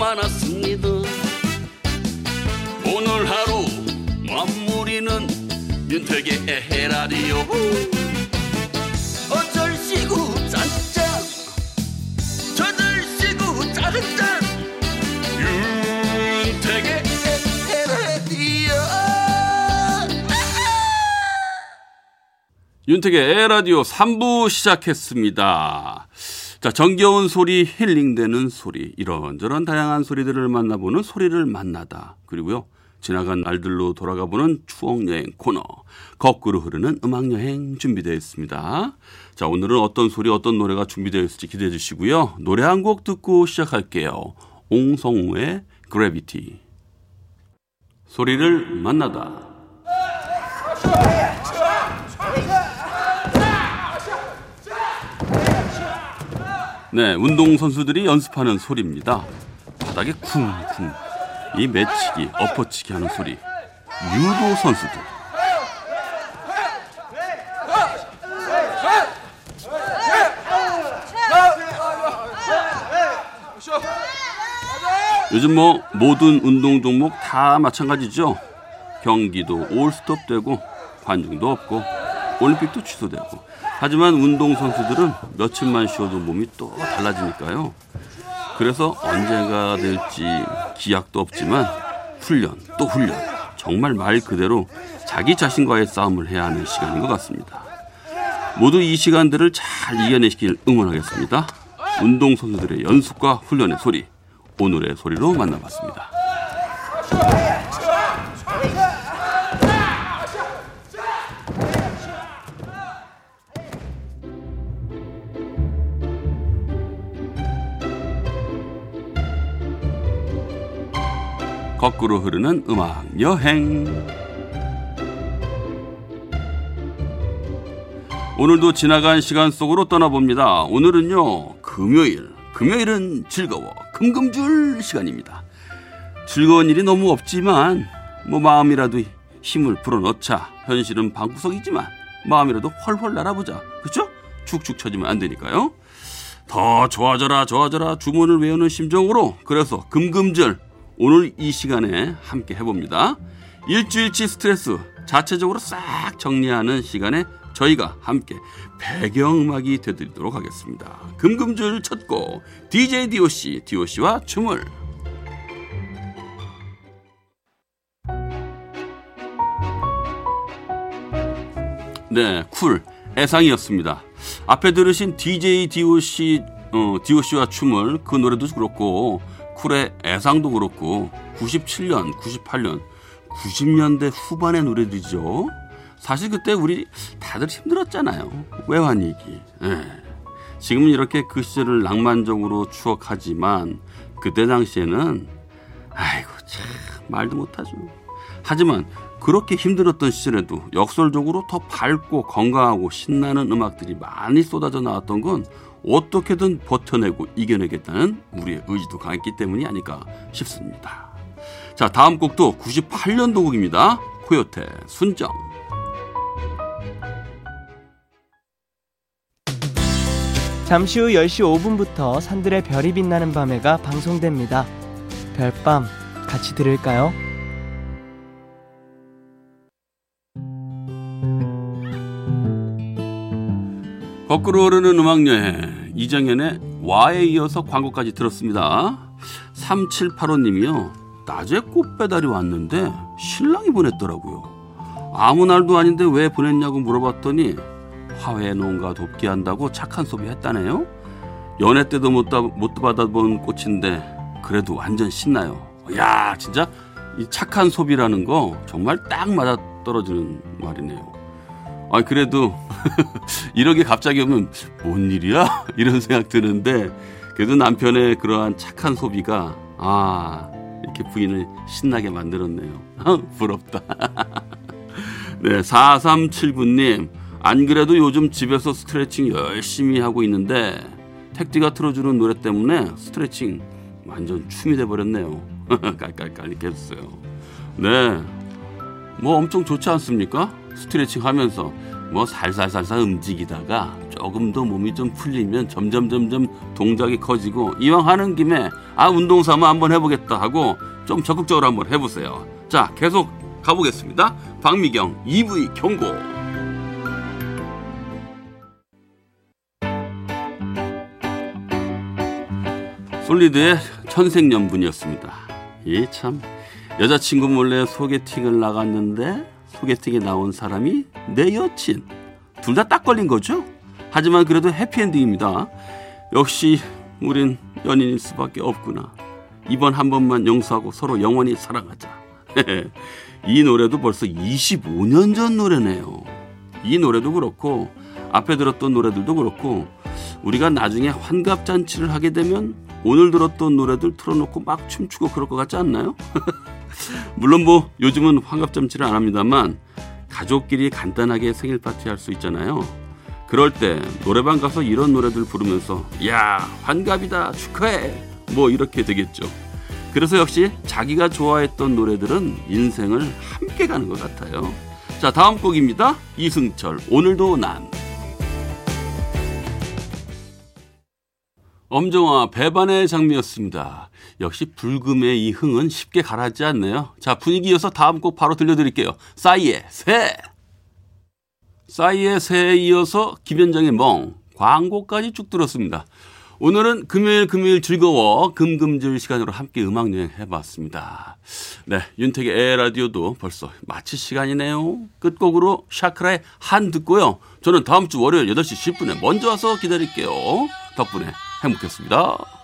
합니다. 오늘 하루 마무리는 윤택의 에헤라디오. 어쩔 시구 짠짠. 저들 시구 짠짠. 윤택의 에헤라디오. 윤택의 에라디오 3부 시작했습니다. 자, 정겨운 소리, 힐링되는 소리, 이런저런 다양한 소리들을 만나보는 소리를 만나다. 그리고요, 지나간 날들로 돌아가 보는 추억 여행 코너, 거꾸로 흐르는 음악 여행 준비되어 있습니다. 자, 오늘은 어떤 소리, 어떤 노래가 준비되어 있을지 기대해 주시고요. 노래 한 곡 듣고 시작할게요. 옹성우의 그래비티. 소리를 만나다. 네, 운동 선수들이 연습하는 소리입니다. 바닥에 쿵쿵. 이 매치기, 엎어치기 하는 소리. 유도 선수들. 요즘 뭐 모든 운동 종목 다 마찬가지죠. 경기도 올스톱 되고 관중도 없고 올림픽도 취소되고 하지만 운동선수들은 며칠만 쉬어도 몸이 또 달라지니까요. 그래서 언제가 될지 기약도 없지만 훈련 또 훈련 정말 말 그대로 자기 자신과의 싸움을 해야 하는 시간인 것 같습니다. 모두 이 시간들을 잘 이겨내시길 응원하겠습니다. 운동선수들의 연습과 훈련의 소리 오늘의 소리로 만나봤습니다. 거꾸로 흐르는 음악 여행. 오늘도 지나간 시간 속으로 떠나봅니다. 오늘은요, 금요일. 금요일은 즐거워. 금금줄 시간입니다. 즐거운 일이 너무 없지만, 뭐 마음이라도 힘을 불어넣자. 현실은 방구석이지만, 마음이라도 훨훨 날아보자. 그쵸? 축축 처지면 안 되니까요. 더 좋아져라, 좋아져라 주문을 외우는 심정으로, 그래서 금금절 오늘 이 시간에 함께 해봅니다. 일주일치 스트레스 자체적으로 싹 정리하는 시간에 저희가 함께 배경음악이 되드리도록 하겠습니다. 금금줄 첫 곡 DJ DOC, DOC와 춤을 네, 쿨 애상이었습니다. 앞에 들으신 DJ DOC, 어, DOC와 춤을 그 노래도 그렇고 쿨의 애상도 그렇고 97년, 98년, 90년대 후반의 노래들이죠. 사실 그때 우리 다들 힘들었잖아요. 외환위기. 예. 지금은 이렇게 그 시절을 낭만적으로 추억하지만 그때 당시에는 아이고 참 말도 못하죠. 하지만 그렇게 힘들었던 시절에도 역설적으로 더 밝고 건강하고 신나는 음악들이 많이 쏟아져 나왔던 건 어떻게든 버텨내고 이겨내겠다는 우리의 의지도 강했기 때문이 아닐까 싶습니다. 자, 다음 곡도 98년도 곡입니다. 코요태 순정. 잠시 후 10시 5분부터 산들의 별이 빛나는 밤에가 방송됩니다. 별밤 같이 들을까요? 거꾸로 흐르는 음악 여행 이정현의 와에 이어서 광고까지 들었습니다. 3785님이요. 낮에 꽃 배달이 왔는데 신랑이 보냈더라고요. 아무 날도 아닌데 왜 보냈냐고 물어봤더니 화훼 농가 돕기 한다고 착한 소비 했다네요. 연애 때도 못, 못 받아본 꽃인데 그래도 완전 신나요. 야 진짜 이 착한 소비라는 거 정말 딱 맞아 떨어지는 말이네요. 아 그래도 이렇게 갑자기 오면 뭔 일이야 이런 생각 드는데 그래도 남편의 그러한 착한 소비가 아 이렇게 부인을 신나게 만들었네요. 부럽다. 네 4379님 안 그래도 요즘 집에서 스트레칭 열심히 하고 있는데 택디가 틀어주는 노래 때문에 스트레칭 완전 춤이 돼버렸네요. 깔깔깔 이렇게 했어요. 네. 뭐 엄청 좋지 않습니까? 스트레칭 하면서 뭐 살살살살 움직이다가 조금 더 몸이 좀 풀리면 점점 점점 동작이 커지고 이왕 하는 김에 아 운동 삼아 한번 해보겠다 하고 좀 적극적으로 한번 해보세요. 자 계속 가보겠습니다. 박미경 EV 경고. 솔리드의 천생연분이었습니다. 이참 여자친구 몰래 소개팅을 나갔는데 소개팅에 나온 사람이 내 여친. 둘 다 딱 걸린 거죠? 하지만 그래도 해피엔딩입니다. 역시 우린 연인일 수밖에 없구나. 이번 한 번만 용서하고 서로 영원히 사랑하자. 이 노래도 벌써 25년 전 노래네요. 이 노래도 그렇고 앞에 들었던 노래들도 그렇고 우리가 나중에 환갑 잔치를 하게 되면 오늘 들었던 노래들 틀어놓고 막 춤추고 그럴 것 같지 않나요? 물론 뭐 요즘은 환갑잔치를 안 합니다만 가족끼리 간단하게 생일 파티 할 수 있잖아요. 그럴 때 노래방 가서 이런 노래들 부르면서 야 환갑이다 축하해 뭐 이렇게 되겠죠. 그래서 역시 자기가 좋아했던 노래들은 인생을 함께 가는 것 같아요. 자 다음 곡입니다. 이승철 오늘도 난. 엄정화 배반의 장미였습니다. 역시 불금의 이 흥은 쉽게 가라앉지 않네요. 자 분위기 이어서 다음 곡 바로 들려드릴게요. 싸이의 새. 싸이의 새에 이어서 김현정의 멍 광고까지 쭉 들었습니다. 오늘은 금요일 금요일 즐거워 금금질 시간으로 함께 음악 여행 해봤습니다. 네, 윤택의 에 라디오도 벌써 마칠 시간이네요. 끝곡으로 샤크라의 한 듣고요. 저는 다음 주 월요일 8시 10분에 먼저 와서 기다릴게요. 덕분에 행복했습니다.